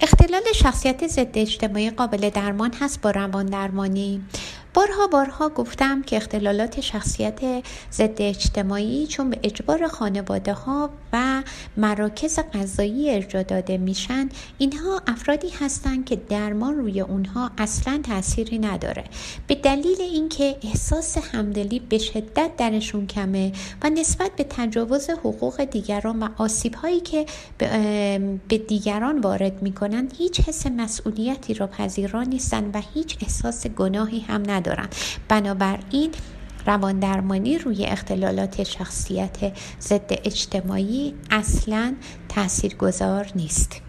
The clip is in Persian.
اختلال شخصیت ضد اجتماعی قابل درمان هست با روان درمانی بارها بارها گفتم که اختلالات شخصیت ضد اجتماعی چون به اجبار خانواده ها و مراکز غذایی ارجا داده میشن اینها افرادی هستند که درمان روی اونها اصلا تأثیری نداره. به دلیل اینکه احساس همدلی به شدت درشون کمه و نسبت به تجاوز حقوق دیگران و آسیب هایی که به دیگران وارد می‌کنن هیچ حس مسئولیتی را پذیران نیستن و هیچ احساس گناهی هم ندارن. ندارن بنابراین روان درمانی روی اختلالات شخصیت ضد اجتماعی اصلا تاثیرگذار نیست.